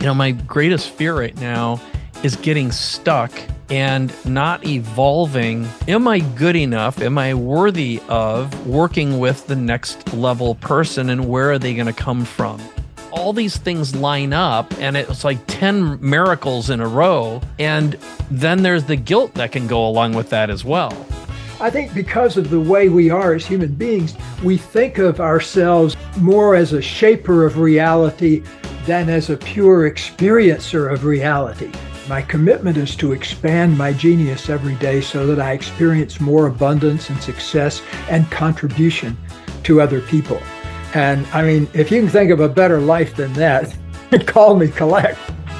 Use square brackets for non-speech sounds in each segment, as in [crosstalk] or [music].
You know, my greatest fear right now is getting stuck and not evolving. Am I good enough? Am I worthy of working with the next level person and where are they going to come from? All these things line up and it's like 10 miracles in a row. And then there's the guilt that can go along with that as well. I think because of the way we are as human beings, we think of ourselves more as a shaper of reality than as a pure experiencer of reality. My commitment is to expand my genius every day so that I experience more abundance and success and contribution to other people. And I mean, if you can think of a better life than that, [laughs] call me collect.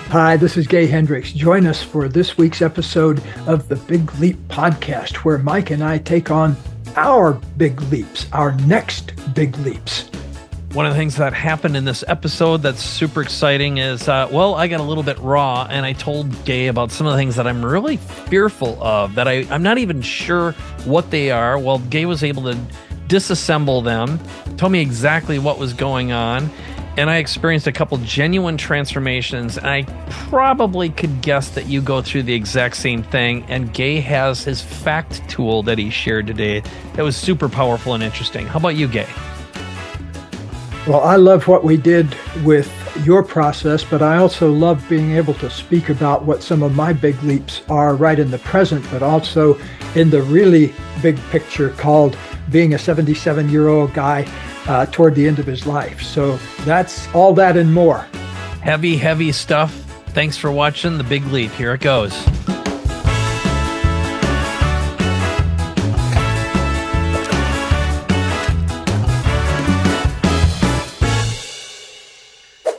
Hi, this is Gay Hendricks. Join us for this week's episode of the Big Leap podcast, where Mike and I take on our big leaps, our next big leaps. One of the things that happened in this episode that's super exciting is, uh, well, I got a little bit raw and I told Gay about some of the things that I'm really fearful of, that I, I'm not even sure what they are. Well, Gay was able to disassemble them, told me exactly what was going on, and I experienced a couple genuine transformations. And I probably could guess that you go through the exact same thing. And Gay has his fact tool that he shared today that was super powerful and interesting. How about you, Gay? Well, I love what we did with your process, but I also love being able to speak about what some of my big leaps are right in the present, but also in the really big picture called being a 77 year old guy uh, toward the end of his life. So that's all that and more. Heavy, heavy stuff. Thanks for watching The Big Leap. Here it goes.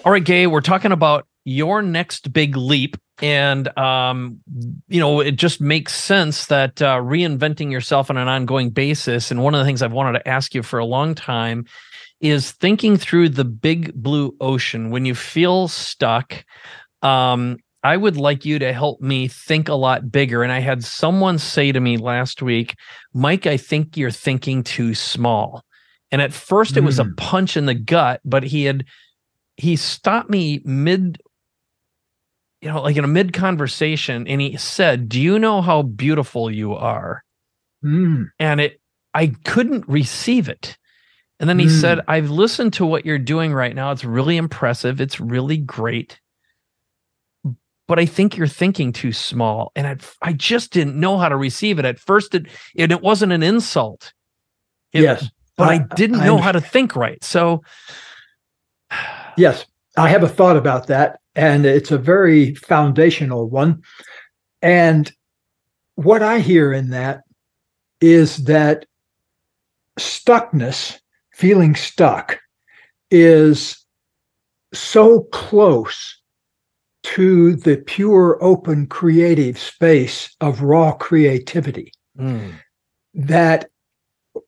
All right, Gay, we're talking about your next big leap. And, um, you know, it just makes sense that uh, reinventing yourself on an ongoing basis. And one of the things I've wanted to ask you for a long time is thinking through the big blue ocean when you feel stuck. Um, I would like you to help me think a lot bigger. And I had someone say to me last week, Mike, I think you're thinking too small. And at first, it was a punch in the gut, but he had he stopped me mid you know like in a mid conversation and he said do you know how beautiful you are? Mm. and it i couldn't receive it. And then he mm. said i've listened to what you're doing right now. It's really impressive. It's really great. But i think you're thinking too small. And i, I just didn't know how to receive it. At first it it, it wasn't an insult. It, yes. But i, I didn't know how to think right. So Yes, I have a thought about that, and it's a very foundational one. And what I hear in that is that stuckness, feeling stuck, is so close to the pure, open, creative space of raw creativity mm. that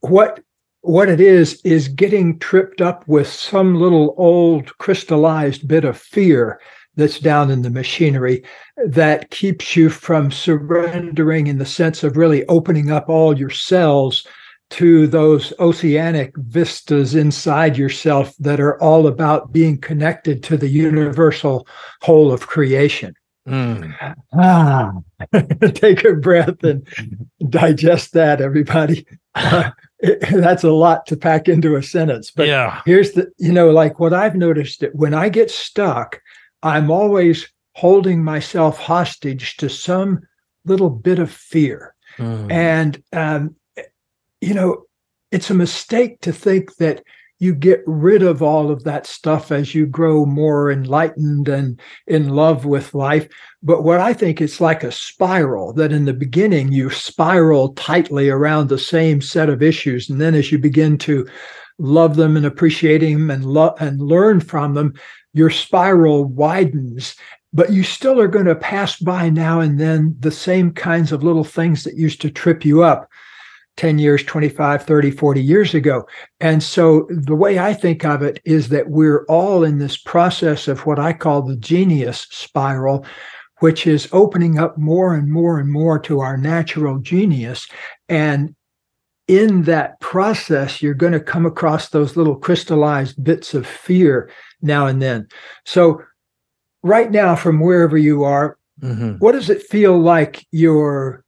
what what it is is getting tripped up with some little old crystallized bit of fear that's down in the machinery that keeps you from surrendering in the sense of really opening up all your cells to those oceanic vistas inside yourself that are all about being connected to the universal whole of creation. Mm. Ah, [laughs] take a breath and digest that, everybody. [laughs] [laughs] That's a lot to pack into a sentence. But yeah. here's the, you know, like what I've noticed that when I get stuck, I'm always holding myself hostage to some little bit of fear. Mm. And, um, you know, it's a mistake to think that you get rid of all of that stuff as you grow more enlightened and in love with life. But what I think it's like a spiral that in the beginning you spiral tightly around the same set of issues. And then as you begin to love them and appreciate them and love and learn from them, your spiral widens but you still are going to pass by now and then the same kinds of little things that used to trip you up 10 years, 25, 30, 40 years ago. And so the way I think of it is that we're all in this process of what I call the genius spiral, which is opening up more and more and more to our natural genius. And in that process, you're going to come across those little crystallized bits of fear now and then. So right now from wherever you are, mm-hmm. what does it feel like your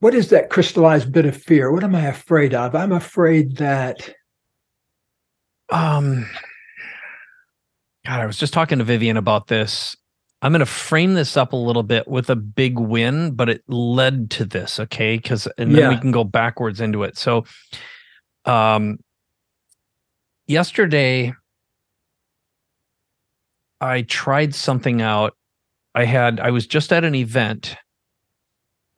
what is that crystallized bit of fear? What am I afraid of? I'm afraid that um God, I was just talking to Vivian about this. I'm going to frame this up a little bit with a big win, but it led to this, okay? Because and then yeah. we can go backwards into it. So, um, yesterday I tried something out. I had I was just at an event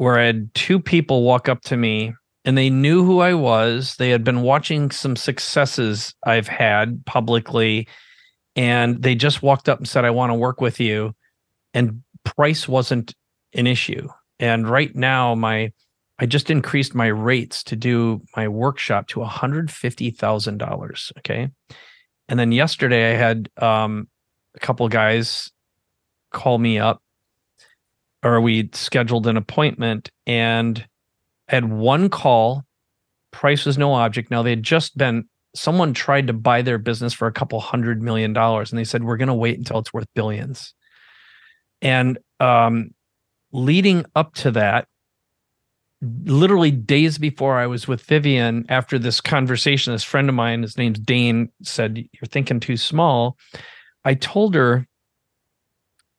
where I had two people walk up to me and they knew who I was. They had been watching some successes I've had publicly and they just walked up and said I want to work with you and price wasn't an issue. And right now my I just increased my rates to do my workshop to $150,000, okay? And then yesterday I had um a couple guys call me up or we scheduled an appointment and had one call price was no object now they had just been someone tried to buy their business for a couple hundred million dollars and they said we're going to wait until it's worth billions and um, leading up to that literally days before I was with Vivian after this conversation, this friend of mine, his name's Dane, said, You're thinking too small. I told her,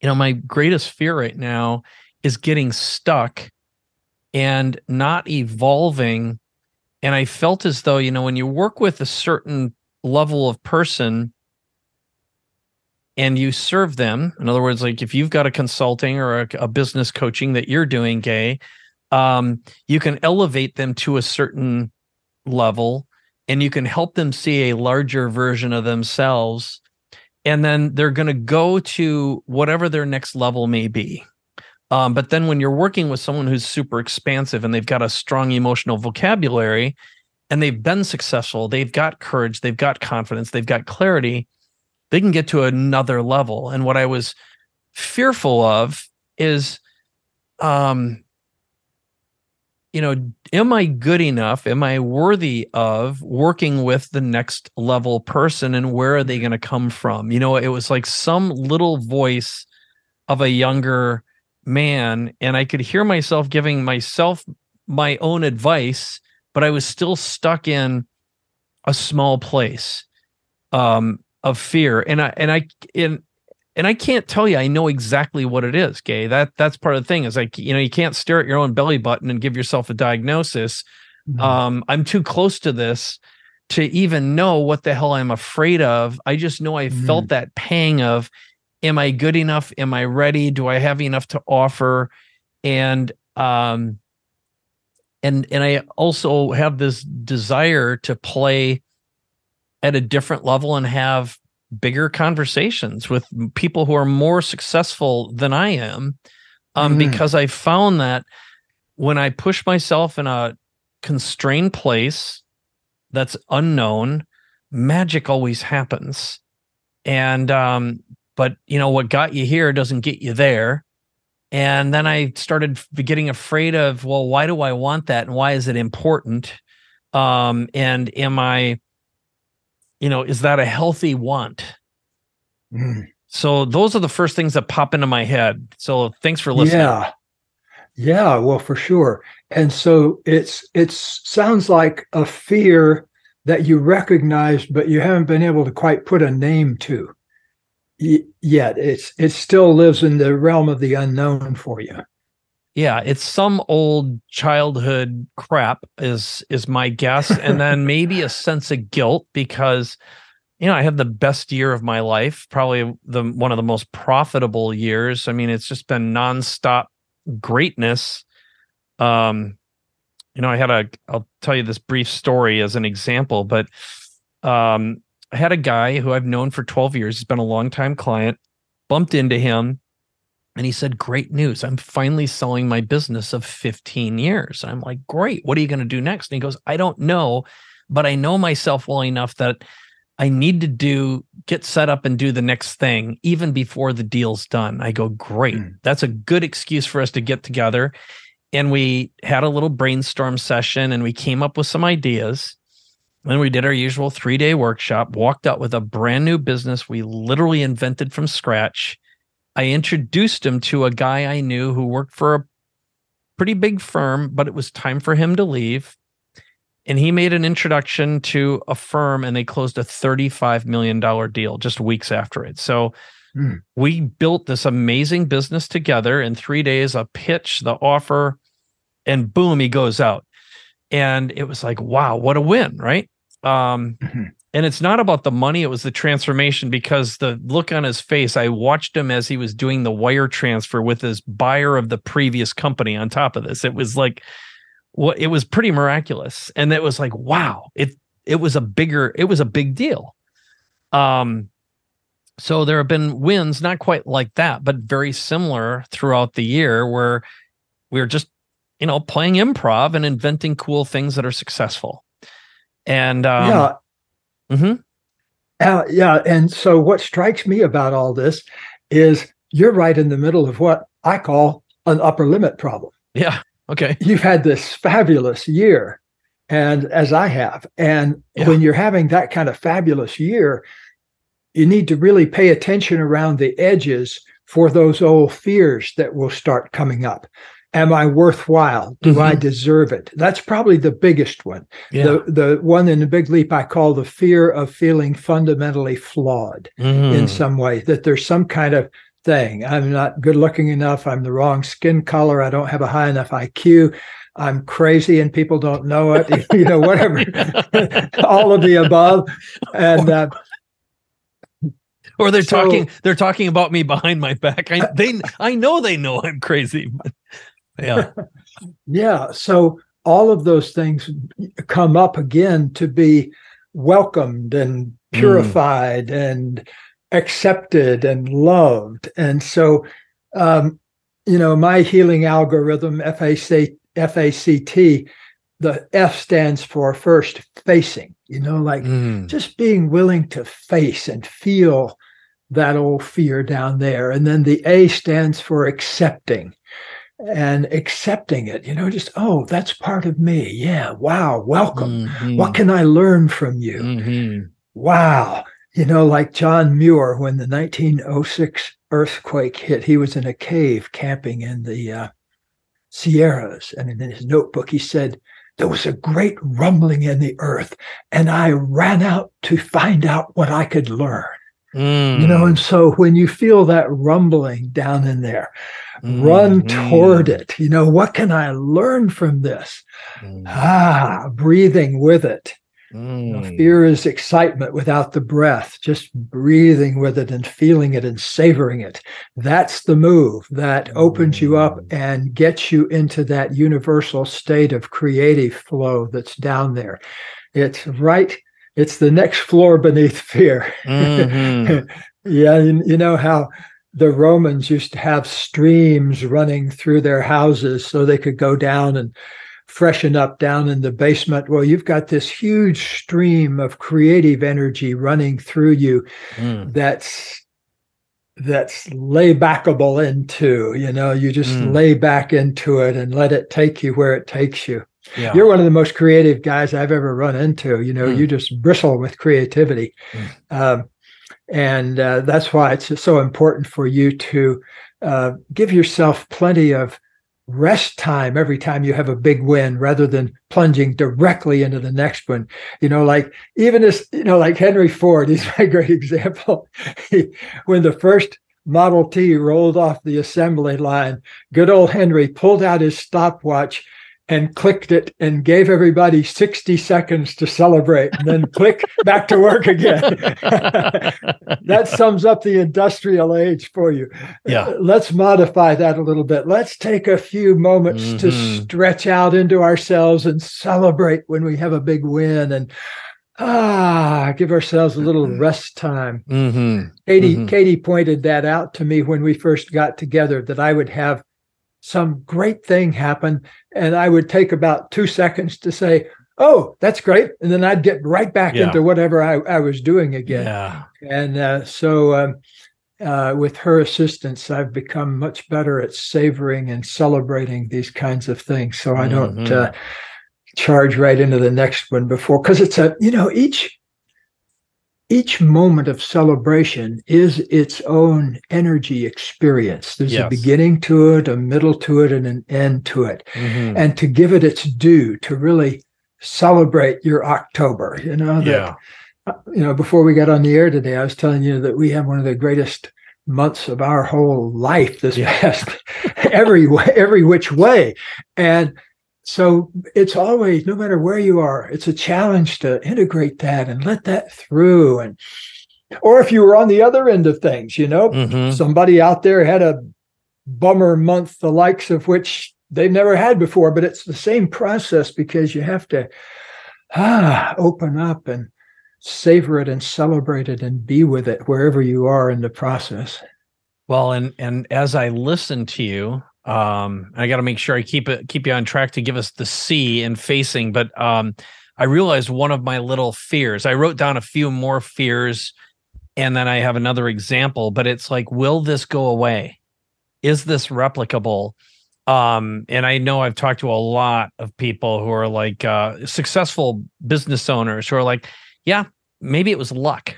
you know, my greatest fear right now is getting stuck and not evolving. And I felt as though, you know, when you work with a certain level of person and you serve them, in other words, like if you've got a consulting or a, a business coaching that you're doing, gay, um, you can elevate them to a certain level and you can help them see a larger version of themselves and then they're going to go to whatever their next level may be. Um, but then when you're working with someone who's super expansive and they've got a strong emotional vocabulary and they've been successful, they've got courage, they've got confidence, they've got clarity, they can get to another level. And what I was fearful of is um you know, am I good enough? Am I worthy of working with the next level person and where are they going to come from? You know, it was like some little voice of a younger man and I could hear myself giving myself my own advice, but I was still stuck in a small place um of fear and I and I in and I can't tell you I know exactly what it is, gay. That that's part of the thing is like, you know, you can't stare at your own belly button and give yourself a diagnosis. Mm-hmm. Um, I'm too close to this to even know what the hell I'm afraid of. I just know I mm-hmm. felt that pang of am I good enough? Am I ready? Do I have enough to offer? And um and and I also have this desire to play at a different level and have bigger conversations with people who are more successful than I am um, mm. because I found that when I push myself in a constrained place that's unknown, magic always happens. And um, but you know what got you here doesn't get you there. And then I started getting afraid of, well, why do I want that and why is it important? Um, and am I you know, is that a healthy want? Mm. So those are the first things that pop into my head. So thanks for listening. Yeah. Yeah, well, for sure. And so it's it sounds like a fear that you recognize, but you haven't been able to quite put a name to yet. It's it still lives in the realm of the unknown for you. Yeah, it's some old childhood crap is is my guess, [laughs] and then maybe a sense of guilt because you know I had the best year of my life, probably the one of the most profitable years. I mean, it's just been nonstop greatness. Um, you know, I had a I'll tell you this brief story as an example, but um, I had a guy who I've known for 12 years. He's been a long time client. Bumped into him and he said, Great news. I'm finally selling my business of 15 years. And I'm like, Great. What are you going to do next? And he goes, I don't know, but I know myself well enough that I need to do, get set up and do the next thing even before the deal's done. I go, Great. Mm. That's a good excuse for us to get together. And we had a little brainstorm session and we came up with some ideas. Then we did our usual three day workshop, walked out with a brand new business we literally invented from scratch I introduced him to a guy I knew who worked for a pretty big firm, but it was time for him to leave. And he made an introduction to a firm and they closed a $35 million deal just weeks after it. So hmm. we built this amazing business together in three days a pitch, the offer, and boom, he goes out. And it was like, wow, what a win, right? Um, mm-hmm and it's not about the money it was the transformation because the look on his face i watched him as he was doing the wire transfer with his buyer of the previous company on top of this. It was like what it was pretty miraculous. And it was like wow it it was a bigger it was a big deal. Um so there have been wins not quite like that but very similar throughout the year where we're just you know playing improv and inventing cool things that are successful. And um, yeah Mm-hmm. Uh, yeah. And so what strikes me about all this is you're right in the middle of what I call an upper limit problem. Yeah. Okay. You've had this fabulous year, and as I have. And yeah. when you're having that kind of fabulous year, you need to really pay attention around the edges for those old fears that will start coming up. Am I worthwhile? Do mm-hmm. I deserve it? That's probably the biggest one. Yeah. The the one in the big leap I call the fear of feeling fundamentally flawed mm. in some way, that there's some kind of thing. I'm not good looking enough. I'm the wrong skin color. I don't have a high enough IQ. I'm crazy and people don't know it. [laughs] you know, whatever. [laughs] All of the above. And uh, or they're so, talking they're talking about me behind my back. I they I know they know I'm crazy. Yeah. [laughs] yeah. So all of those things come up again to be welcomed and purified mm. and accepted and loved. And so, um, you know, my healing algorithm, FAC, FACT, the F stands for first facing, you know, like mm. just being willing to face and feel that old fear down there. And then the A stands for accepting and accepting it, you know, just, oh, that's part of me. Yeah. Wow. Welcome. Mm-hmm. What can I learn from you? Mm-hmm. Wow. You know, like John Muir, when the 1906 earthquake hit, he was in a cave camping in the uh, Sierras. And in his notebook, he said, there was a great rumbling in the earth, and I ran out to find out what I could learn. Mm. You know, and so when you feel that rumbling down in there, mm. run toward it. You know, what can I learn from this? Mm. Ah, breathing with it. You know, mm. fear is excitement without the breath, just breathing with it and feeling it and savoring it. That's the move that opens you up mm. and gets you into that universal state of creative flow that's down there. It's right it's the next floor beneath [laughs] fear. Mm-hmm. [laughs] yeah, you, you know how the Romans used to have streams running through their houses so they could go down and freshen up down in the basement. Well, you've got this huge stream of creative energy running through you mm. that's that's lay backable into, you know, you just mm. lay back into it and let it take you where it takes you. Yeah. You're one of the most creative guys I've ever run into. You know, mm. you just bristle with creativity. Mm. Um, and uh, that's why it's so important for you to uh, give yourself plenty of rest time every time you have a big win rather than plunging directly into the next one. You know, like even as, you know, like Henry Ford, [laughs] he's my great example. he, when the first Model T rolled off the assembly line, good old Henry pulled out his stopwatch and clicked it and gave everybody 60 seconds to celebrate and then click [laughs] back to work again. [laughs] that sums up the industrial age for you. Yeah. Uh, let's modify that a little bit. Let's take a few moments mm-hmm. to stretch out into ourselves and celebrate when we have a big win and ah give ourselves a little mm-hmm. rest time. Mm-hmm. Katie mm-hmm. Katie pointed that out to me when we first got together that I would have some great thing happen. And I would take about two seconds to say, Oh, that's great. And then I'd get right back yeah. into whatever I, I, was doing again. Yeah. And uh, so, um, uh, with her assistance, I've become much better at savoring and celebrating these kinds of things. So I don't mm-hmm. uh, charge right into the next one before, because it's a, you know, each each moment of celebration is its own energy experience. There's yes. a beginning to it, a middle to it, and an end to it. Mm-hmm. And to give it its due, to really celebrate your October, you know, that, yeah. Uh, you know, before we got on the air today, I was telling you that we have one of the greatest months of our whole life this yeah. past [laughs] every every which way. And so it's always no matter where you are it's a challenge to integrate that and let that through and or if you were on the other end of things you know mm-hmm. somebody out there had a bummer month the likes of which they've never had before but it's the same process because you have to ah, open up and savor it and celebrate it and be with it wherever you are in the process well and and as i listen to you um, I got to make sure I keep it keep you on track to give us the C in facing. But um, I realized one of my little fears. I wrote down a few more fears, and then I have another example. But it's like, will this go away? Is this replicable? Um, and I know I've talked to a lot of people who are like uh, successful business owners who are like, yeah, maybe it was luck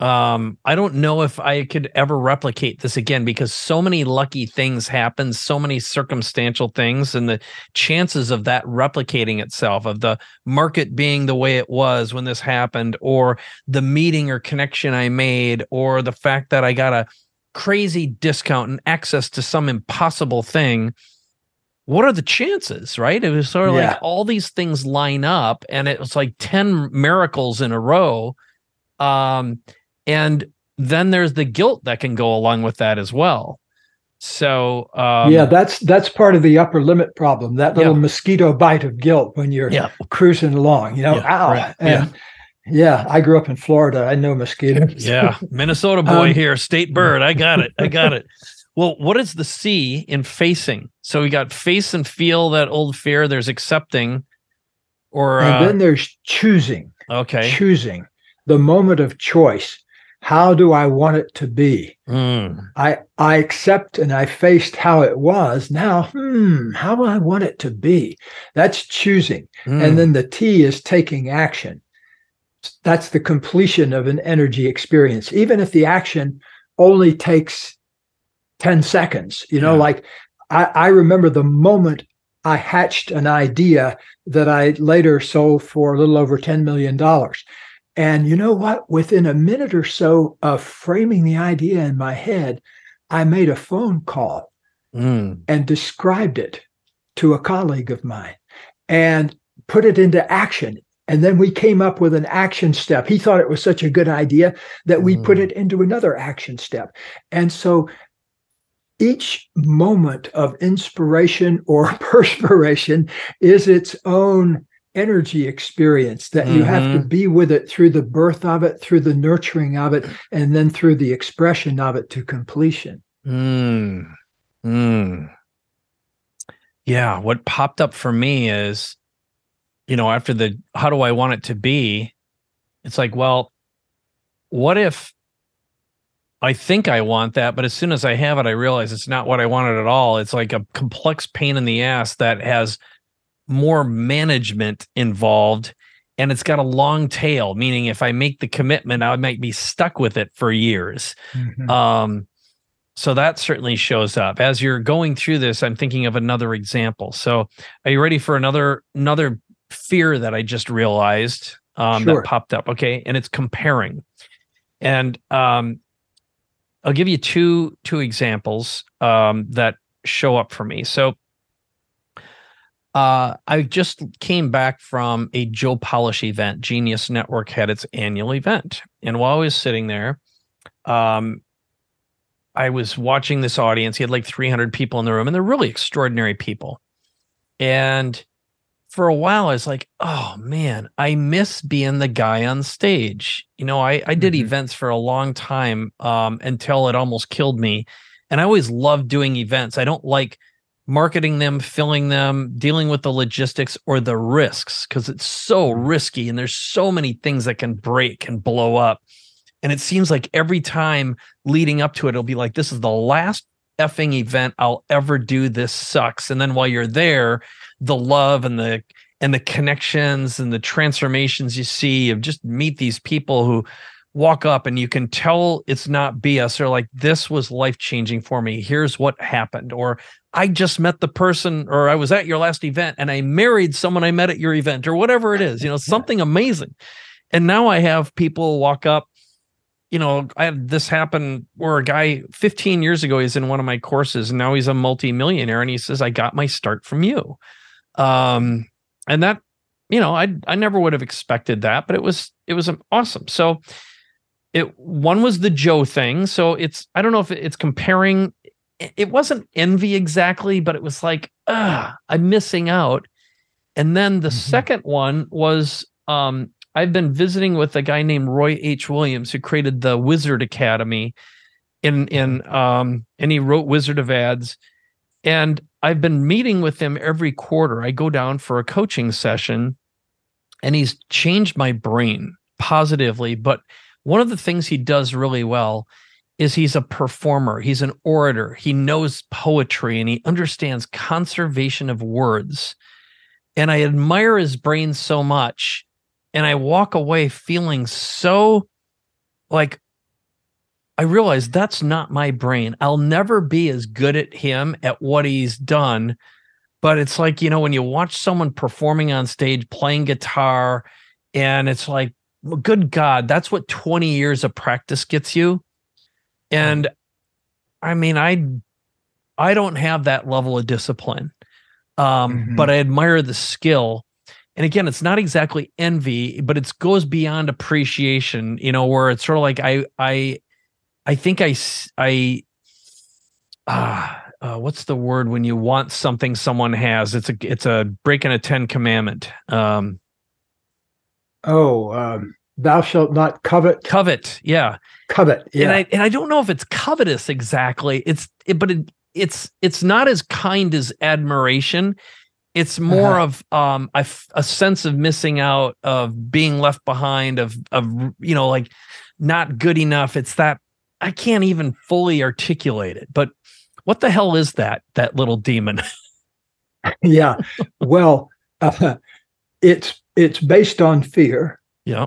um i don't know if i could ever replicate this again because so many lucky things happen so many circumstantial things and the chances of that replicating itself of the market being the way it was when this happened or the meeting or connection i made or the fact that i got a crazy discount and access to some impossible thing what are the chances right it was sort of yeah. like all these things line up and it was like 10 miracles in a row um and then there's the guilt that can go along with that as well so um, yeah that's that's part of the upper limit problem that little yeah. mosquito bite of guilt when you're yeah. cruising along you know yeah, ow right. and yeah. i grew up in florida i know mosquitoes [laughs] yeah minnesota boy um, here state bird i got it i got [laughs] it well what is the c in facing so we got face and feel that old fear there's accepting or and uh, then there's choosing okay choosing the moment of choice how do I want it to be? Mm. I I accept and I faced how it was. Now, hmm, how do I want it to be? That's choosing. Mm. And then the T is taking action. That's the completion of an energy experience. Even if the action only takes 10 seconds, you know, yeah. like I, I remember the moment I hatched an idea that I later sold for a little over $10 million. And you know what? Within a minute or so of framing the idea in my head, I made a phone call mm. and described it to a colleague of mine and put it into action. And then we came up with an action step. He thought it was such a good idea that we mm. put it into another action step. And so each moment of inspiration or [laughs] perspiration is its own energy experience that mm-hmm. you have to mm-hmm. be with it through the birth of it, through the nurturing of it, and then through the expression of it to completion. Mm. Mm. Yeah. What popped up for me is, you know, after the how do I want it to be? It's like, well, what if I think I want that, but as soon as I have it, I realize it's not what I wanted at all. It's like a complex pain in the ass that has more management involved and it's got a long tail meaning if i make the commitment i might be stuck with it for years. Mm-hmm. um, so that certainly shows up. As you're going through this i'm thinking of another example. So are you ready for another another fear that i just realized um, sure. that popped up? Okay and it's comparing. And um, i'll give you two two examples um, that show up for me. So uh, I just came back from a Joe Polish event. Genius Network had its annual event, and while I was sitting there, um, I was watching this audience. He had like 300 people in the room, and they're really extraordinary people. And for a while, I was like, "Oh man, I miss being the guy on stage." You know, I I did mm-hmm. events for a long time um, until it almost killed me, and I always loved doing events. I don't like marketing them, filling them, dealing with the logistics or the risks because it's so risky and there's so many things that can break and blow up. And it seems like every time leading up to it, it'll be like, this is the last effing event I'll ever do. This sucks. And then while you're there, the love and the and the connections and the transformations you see of just meet these people who walk up and you can tell it's not BS. They're like, this was life changing for me. Here's what happened. Or I just met the person, or I was at your last event and I married someone I met at your event, or whatever it is, you know, [laughs] something amazing. And now I have people walk up. You know, I had this happen where a guy 15 years ago, he's in one of my courses and now he's a multimillionaire and he says, I got my start from you. Um, and that, you know, I I never would have expected that, but it was it was awesome. So it one was the Joe thing. So it's I don't know if it's comparing. It wasn't envy exactly, but it was like, ah, I'm missing out. And then the mm-hmm. second one was um, I've been visiting with a guy named Roy H. Williams who created the Wizard Academy in in um, and he wrote Wizard of Ads. And I've been meeting with him every quarter. I go down for a coaching session and he's changed my brain positively. But one of the things he does really well is he's a performer, he's an orator, he knows poetry, and he understands conservation of words. And I admire his brain so much. And I walk away feeling so like I realize that's not my brain. I'll never be as good at him at what he's done. But it's like, you know, when you watch someone performing on stage, playing guitar, and it's like, good God, that's what 20 years of practice gets you. And I mean, I I don't have that level of discipline. Um, mm-hmm. but I admire the skill. And again, it's not exactly envy, but it goes beyond appreciation, you know, where it's sort of like I I I think I I ah uh, what's the word when you want something someone has? It's a it's a breaking a ten commandment. Um, oh, um, thou shalt not covet. Covet, yeah, covet. Yeah, and I and I don't know if it's covetous exactly. It's it, but it, it's it's not as kind as admiration. It's more uh-huh. of um a, a sense of missing out, of being left behind, of of you know like not good enough. It's that I can't even fully articulate it, but what the hell is that that little demon [laughs] yeah well uh, [laughs] it's it's based on fear yeah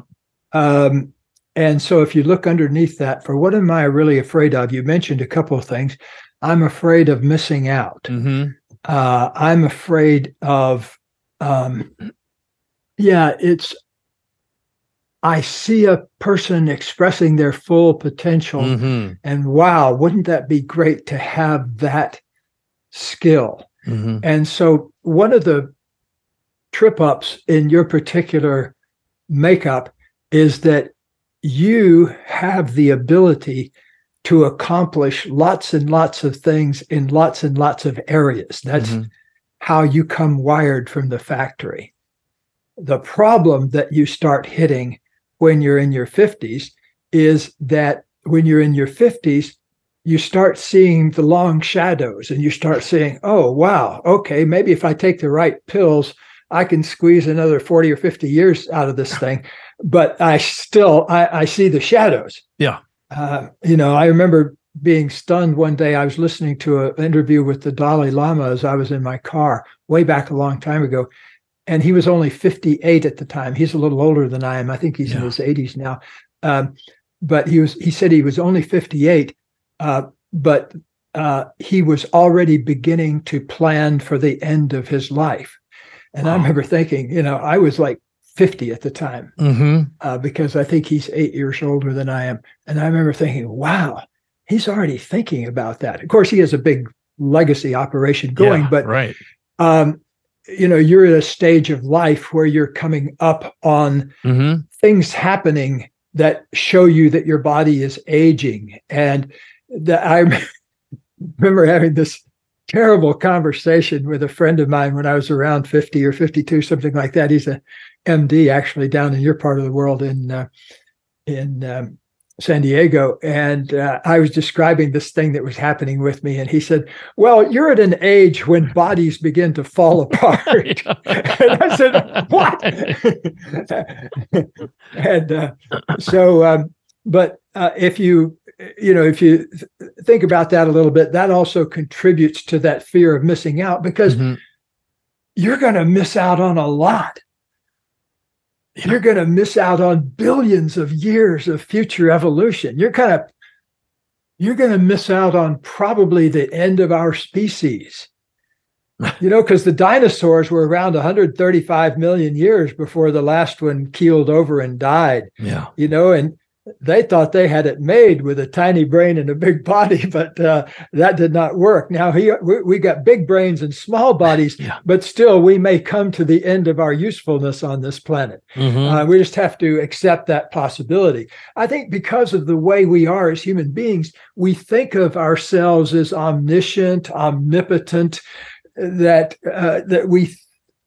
um, and so if you look underneath that for what am i really afraid of you mentioned a couple of things i'm afraid of missing out mm-hmm. uh, i'm afraid of um, yeah it's I see a person expressing their full potential. Mm-hmm. And wow, wouldn't that be great to have that skill? Mm-hmm. And so, one of the trip ups in your particular makeup is that you have the ability to accomplish lots and lots of things in lots and lots of areas. That's mm-hmm. how you come wired from the factory. The problem that you start hitting when you're in your 50s is that when you're in your 50s, you start seeing the long shadows and you start saying, oh, wow, okay, maybe if I take the right pills, I can squeeze another 40 or 50 years out of this thing. But I still, I, I see the shadows. Yeah. Uh, you know, I remember being stunned one day. I was listening to an interview with the Dalai Lama as I was in my car way back a long time ago and he was only 58 at the time. He's a little older than I am. I think he's yeah. in his 80s now. Um, but he was he said he was only 58, uh, but uh, he was already beginning to plan for the end of his life. And wow. I remember thinking, you know, I was like 50 at the time mm-hmm. uh, because I think he's eight years older than I am. And I remember thinking, wow, he's already thinking about that. Of course, he has a big legacy operation going, yeah, but right. Um, you know you're at a stage of life where you're coming up on mm-hmm. things happening that show you that your body is aging and that i [laughs] remember having this terrible conversation with a friend of mine when i was around 50 or 52 something like that he's a md actually down in your part of the world in uh, in um, San Diego, and uh, I was describing this thing that was happening with me, and he said, "Well, you're at an age when bodies begin to fall [laughs] apart." [laughs] and I said, "What?" [laughs] and uh, so, um, but uh, if you, you know, if you th- think about that a little bit, that also contributes to that fear of missing out because mm-hmm. you're going to miss out on a lot yeah. you're going to miss out on billions of years of future evolution. You're kind of you're going to miss out on probably the end of our species. [laughs] you know, because the dinosaurs were around 135 million years before the last one keeled over and died. Yeah. You know, and they thought they had it made with a tiny brain and a big [laughs] body, but uh, that did not work. Now he, we, we got big brains and small bodies, [laughs] yeah. but still we may come to the end of our usefulness on this planet. Mm-hmm. Uh, we just have to accept that possibility. I think because of the way we are as human beings, we think of ourselves as omniscient, omnipotent. That uh, that we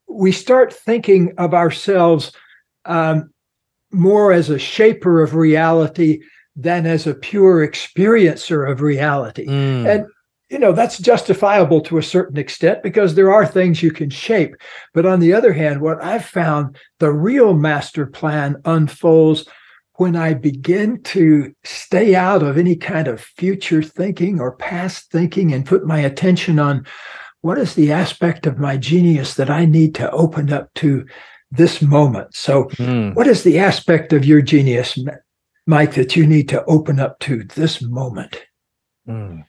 we start thinking of ourselves um, more as a shaper of reality than as a pure experiencer of reality. Mm. And you know that's justifiable to a certain extent because there are things you can shape but on the other hand what i've found the real master plan unfolds when i begin to stay out of any kind of future thinking or past thinking and put my attention on what is the aspect of my genius that i need to open up to this moment. So, mm. what is the aspect of your genius, Mike, that you need to open up to this moment? Mm.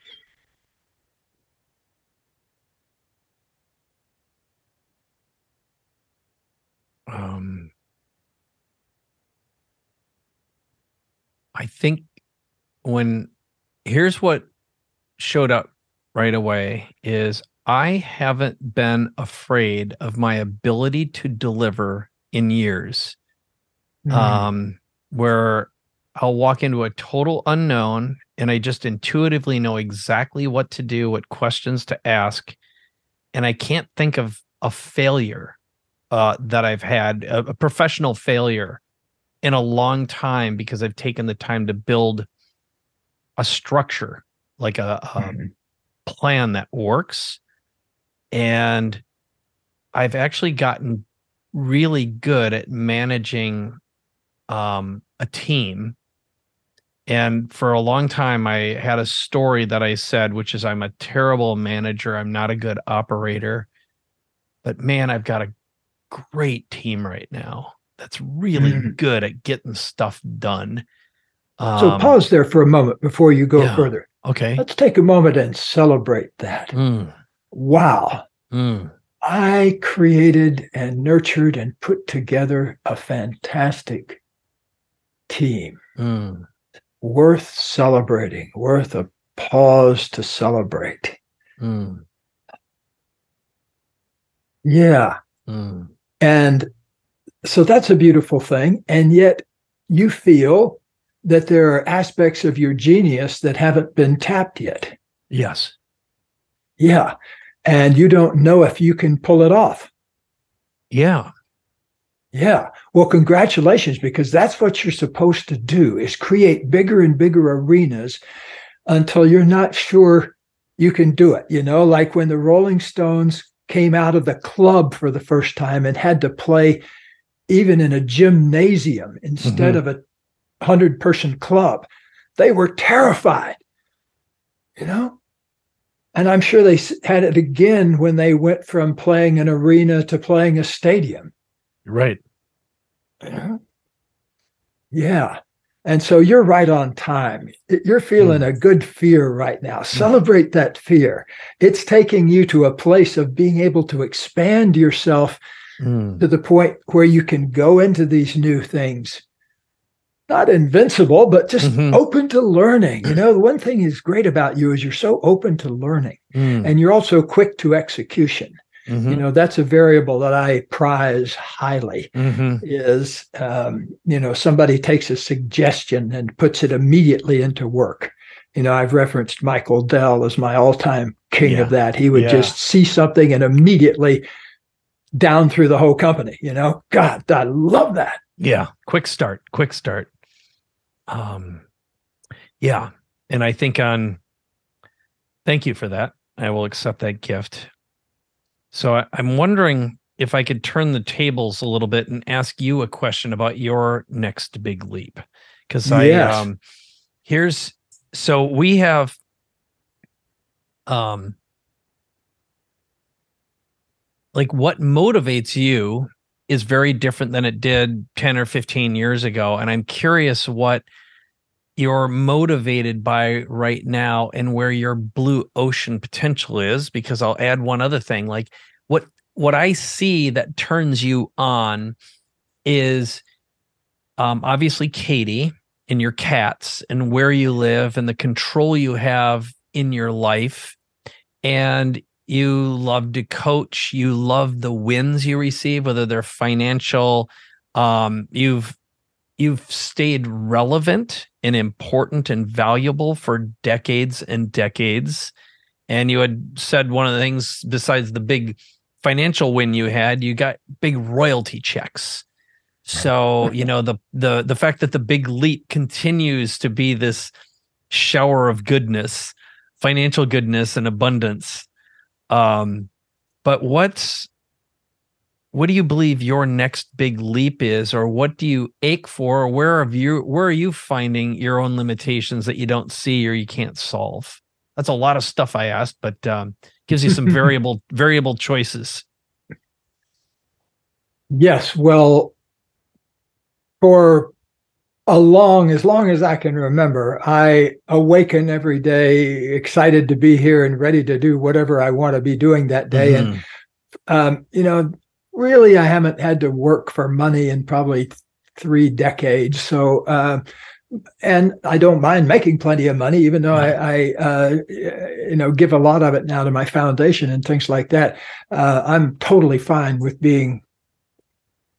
Um, I think when here's what showed up right away is I haven't been afraid of my ability to deliver in years. Mm. Um, where I'll walk into a total unknown and I just intuitively know exactly what to do, what questions to ask. And I can't think of a failure uh, that I've had, a, a professional failure in a long time because I've taken the time to build a structure, like a, a Mhm. plan that works. And I've actually gotten really good at managing um, a team. And for a long time, I had a story that I said, which is I'm a terrible manager. I'm not a good operator. But man, I've got a great team right now that's really Mhm. good at getting stuff done. So, Um, pause there for a moment before you go yeah. further. Okay. Let's take a moment and celebrate that. Mm, Wow. mm, I created and nurtured and put together a fantastic team mm, worth celebrating, worth a pause to celebrate. mm, Yeah. mm. And so that's a beautiful thing. And yet you feel that there are aspects of your genius that haven't been tapped yet. Yes. Yeah. And you don't know if you can pull it off. Yeah. Yeah. Well, congratulations, because that's what you're supposed to do is create bigger and bigger arenas until you're not sure you can do it. You know, like when the Rolling Stones came out of the club for the first time and had to play even in a gymnasium instead Mhm. of a hundred person club, they were terrified, you know? And I'm sure they had it again when they went from playing an arena to playing a stadium. Right. Yeah. And so you're right on time. You're feeling a good fear right now. Celebrate that fear. It's taking you to a place of being able to expand yourself Mm, to the point where you can go into these new things. Not invincible, but just Mhm. open to learning. You know, the one thing is great about you is you're so open to learning mm, and you're also quick to execution. mhm, You know, that's a variable that I prize highly mhm. is um, you know somebody takes a suggestion and puts it immediately into work you know i've referenced michael dell as my all-time king Yeah. of that he would Yeah. just see something and immediately down through the whole company you know god i love that Yeah. Quick start. Quick start. Um, yeah. And I think on, thank you for that. I will accept that gift. So I, I'm wondering if I could turn the tables a little bit and ask you a question about your next big leap. Cause I, Yes. um, here's, so we have, um, like what motivates you is very different than it did 10 or 15 years ago. And I'm curious what you're motivated by right now and where your blue ocean potential is because I'll add one other thing like what what I see that turns you on is um, obviously Katie and your cats and where you live and the control you have in your life and you love to coach you love the wins you receive whether they're financial um, you've you've stayed relevant and important and valuable for decades and decades. And you had said one of the things besides the big financial win you had you got big royalty checks. So you know the the the fact that the big leap continues to be this shower of goodness financial goodness and abundance um but what's what do you believe your next big leap is or what do you ache for or where have you where are you finding your own limitations that you don't see or you can't solve? That's a lot of stuff i asked but um, gives you some [laughs] variable variable choices. Yes well for a long as long as i can remember i awaken every day excited to be here and ready to do whatever i want to be doing that day mm-hmm. and um, you know really I haven't had to work for money in probably three decades. So, uh, and I don't mind making plenty of money, even though I, I uh, you know, give a lot of it now to my foundation and things like that. Uh, I'm totally fine with being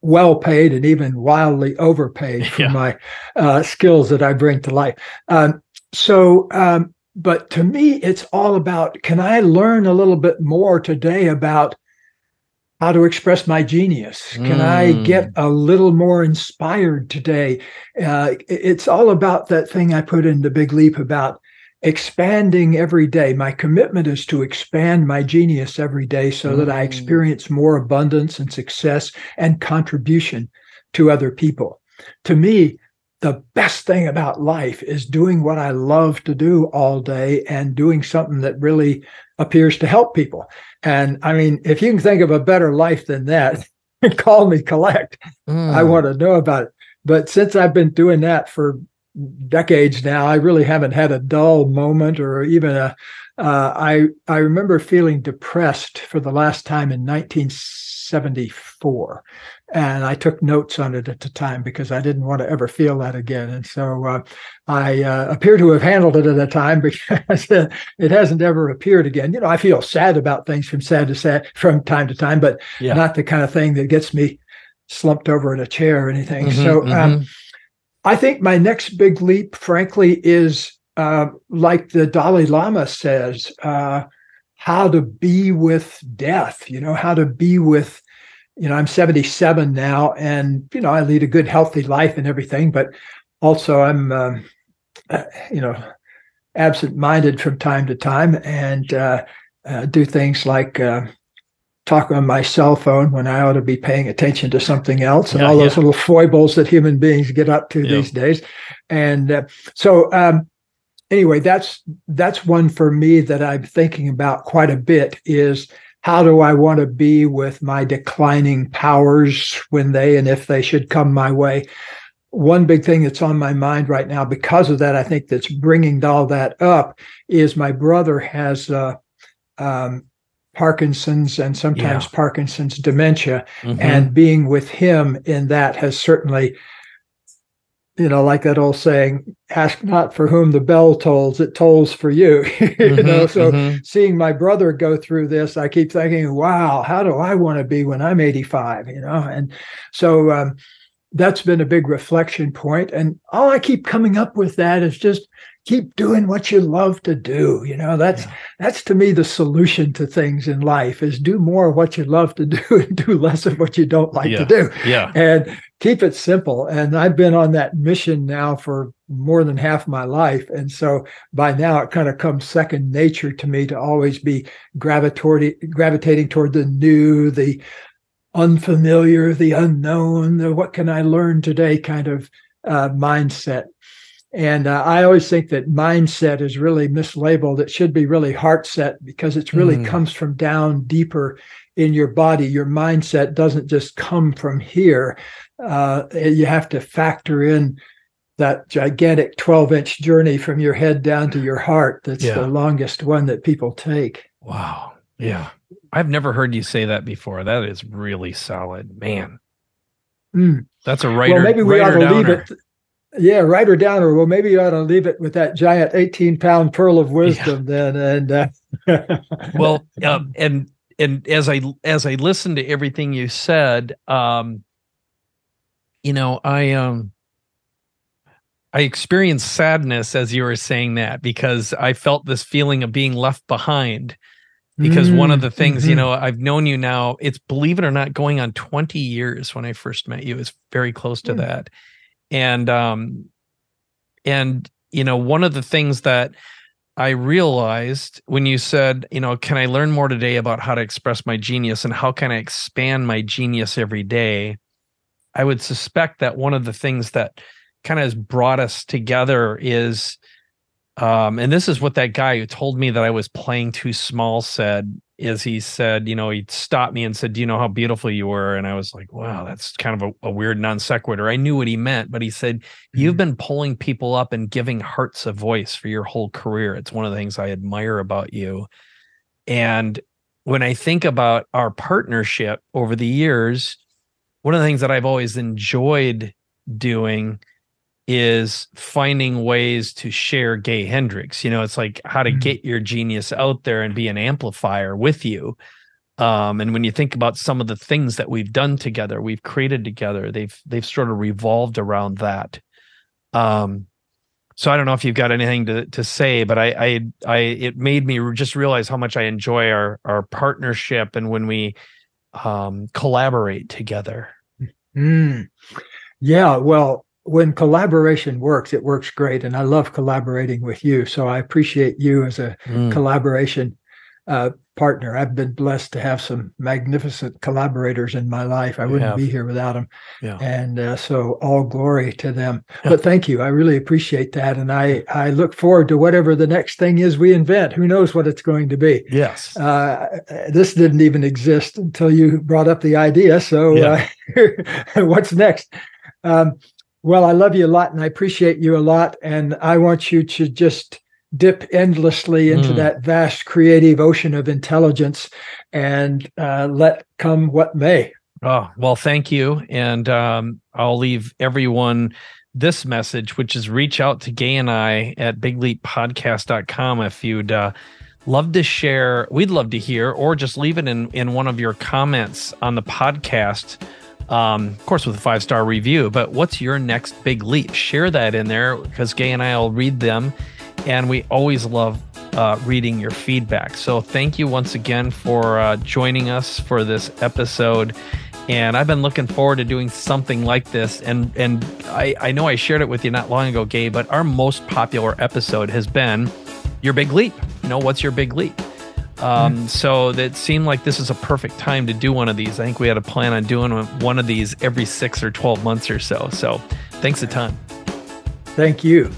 well paid and even wildly overpaid [laughs] for yeah. my uh, skills that I bring to life. Um, so, um, but to me, it's all about can I learn a little bit more today about how to express my genius. Can mm. I get a little more inspired today? Uh, it's all about that thing I put in the big leap about expanding every day. My commitment is to expand my genius every day so mm. that I mm. experience more abundance and success and contribution to other people. To me, the best thing about life is doing what I love to do all day and doing something that really appears to help people. And I mean, if you can think of a better life than that, [laughs] call me collect. Mm. I want to know about it. But since I've been doing that for decades now, I really haven't had a dull moment or even a. Uh, I I remember feeling depressed for the last time in 1974, and I took notes on it at the time because I didn't want to ever feel that again. And so uh, I uh, appear to have handled it at the time [laughs] because it hasn't ever appeared again. You know, I feel sad about things from sad to sad from time to time, but yeah. not the kind of thing that gets me slumped over in a chair or anything. Mm-hmm, so um, mm-hmm. I think my next big leap, frankly, is uh, like the Dalai Lama says, uh, how to be with death. You know, how to be with you know, I'm 77 now, and you know, I lead a good, healthy life and everything, but also I'm, um, uh, you know, absent-minded from time to time, and uh, uh, do things like uh, talk on my cell phone when I ought to be paying attention to something else, and yeah, all those yeah. little foibles that human beings get up to yeah. these days. And uh, so, um, anyway, that's that's one for me that I'm thinking about quite a bit. Is how do I want to be with my declining powers when they and if they should come my way? One big thing that's on my mind right now, because of that, I think that's bringing all that up, is my brother has uh, um, Parkinson's and sometimes yeah. Parkinson's dementia, mm-hmm. and being with him in that has certainly you know, like that old saying, ask not for whom the bell tolls, it tolls for you. [laughs] you mm-hmm, know, so mm-hmm. seeing my brother go through this, I keep thinking, wow, how do I want to be when I'm 85? You know, and so um, that's been a big reflection point. And all I keep coming up with that is just keep doing what you love to do you know? That's yeah. that's to me the solution to things in life is do more of what you love to do and do less of what you don't like yeah. to do. Yeah. And keep it simple. And i've been on that mission now for more than half my life. And so by now it kind of comes second nature to me to always be gravitating gravitating toward the new the unfamiliar the unknown the what can i learn today kind of uh, mindset And uh, I always think that mindset is really mislabeled. It should be really heart set because it really mm. comes from down deeper in your body. Your mindset doesn't just come from here. Uh, you have to factor in that gigantic 12 inch journey from your head down to your heart. That's yeah. the longest one that people take. Wow. Yeah. I've never heard you say that before. That is really solid, man. Mm. That's a writer. Well, maybe we ought to downer. leave it. Yeah, writer downer. Well, maybe you ought to leave it with that giant 18 pound pearl of wisdom yeah. then. And uh... [laughs] well, um, and and as I as I listened to everything you said, um, you know, I um I experienced sadness as you were saying that because I felt this feeling of being left behind. Because mm, one of the things, mm-hmm. you know, I've known you now, it's believe it or not, going on 20 years when I first met you is very close to mm. that. And um and you know, one of the things that I realized when you said, you know, can I learn more today about how to express my genius and how can I expand my genius every day? I would suspect that one of the things that kind of has brought us together is um and this is what that guy who told me that I was playing too small said is he said, you know, he stopped me and said, Do you know how beautiful you were? And I was like, Wow, that's kind of a, a weird non sequitur. I knew what he meant, but he said, You've mm-hmm. been pulling people up and giving hearts a voice for your whole career. It's one of the things I admire about you. And when I think about our partnership over the years, one of the things that I've always enjoyed doing is finding ways to share Gay Hendricks. You know, it's like how to mm-hmm. get your genius out there and be an amplifier with you. Um, and when you think about some of the things that we've done together, we've created together, they've they've sort of revolved around that. Um, so I don't know if you've got anything to to say, but I I I it made me just realize how much I enjoy our our partnership and when we um, collaborate together. Mm. Yeah, well, when collaboration works, it works great, and I love collaborating with you. So I appreciate you as a mm. collaboration uh, partner. I've been blessed to have some magnificent collaborators in my life. I wouldn't be here without them. Yeah. And uh, so all glory to them. But thank you. I really appreciate that. And I, I look forward to whatever the next thing is we invent. Who knows what it's going to be? Yes. Uh, this didn't even exist until you brought up the idea. So yeah. Uh, [laughs] what's next? Um, well, I love you a lot and I appreciate you a lot. And I want you to just dip endlessly into mm. that vast creative ocean of intelligence and uh, let come what may. Oh, well, thank you. And um, I'll leave everyone this message, which is reach out to Gay and I at bigleappodcast.com if you'd uh, love to share. We'd love to hear, or just leave it in, in one of your comments on the podcast. Um, of course, with a five star review, but what's your next big leap? Share that in there because Gay and I will read them and we always love uh, reading your feedback. So thank you once again for uh, joining us for this episode. And I've been looking forward to doing something like this. And and I, I know I shared it with you not long ago, Gay, but our most popular episode has been your big leap. You know, what's your big leap? Um. So it seemed like this is a perfect time to do one of these. I think we had a plan on doing one of these every six or 12 months or so. So thanks a ton. Thank you.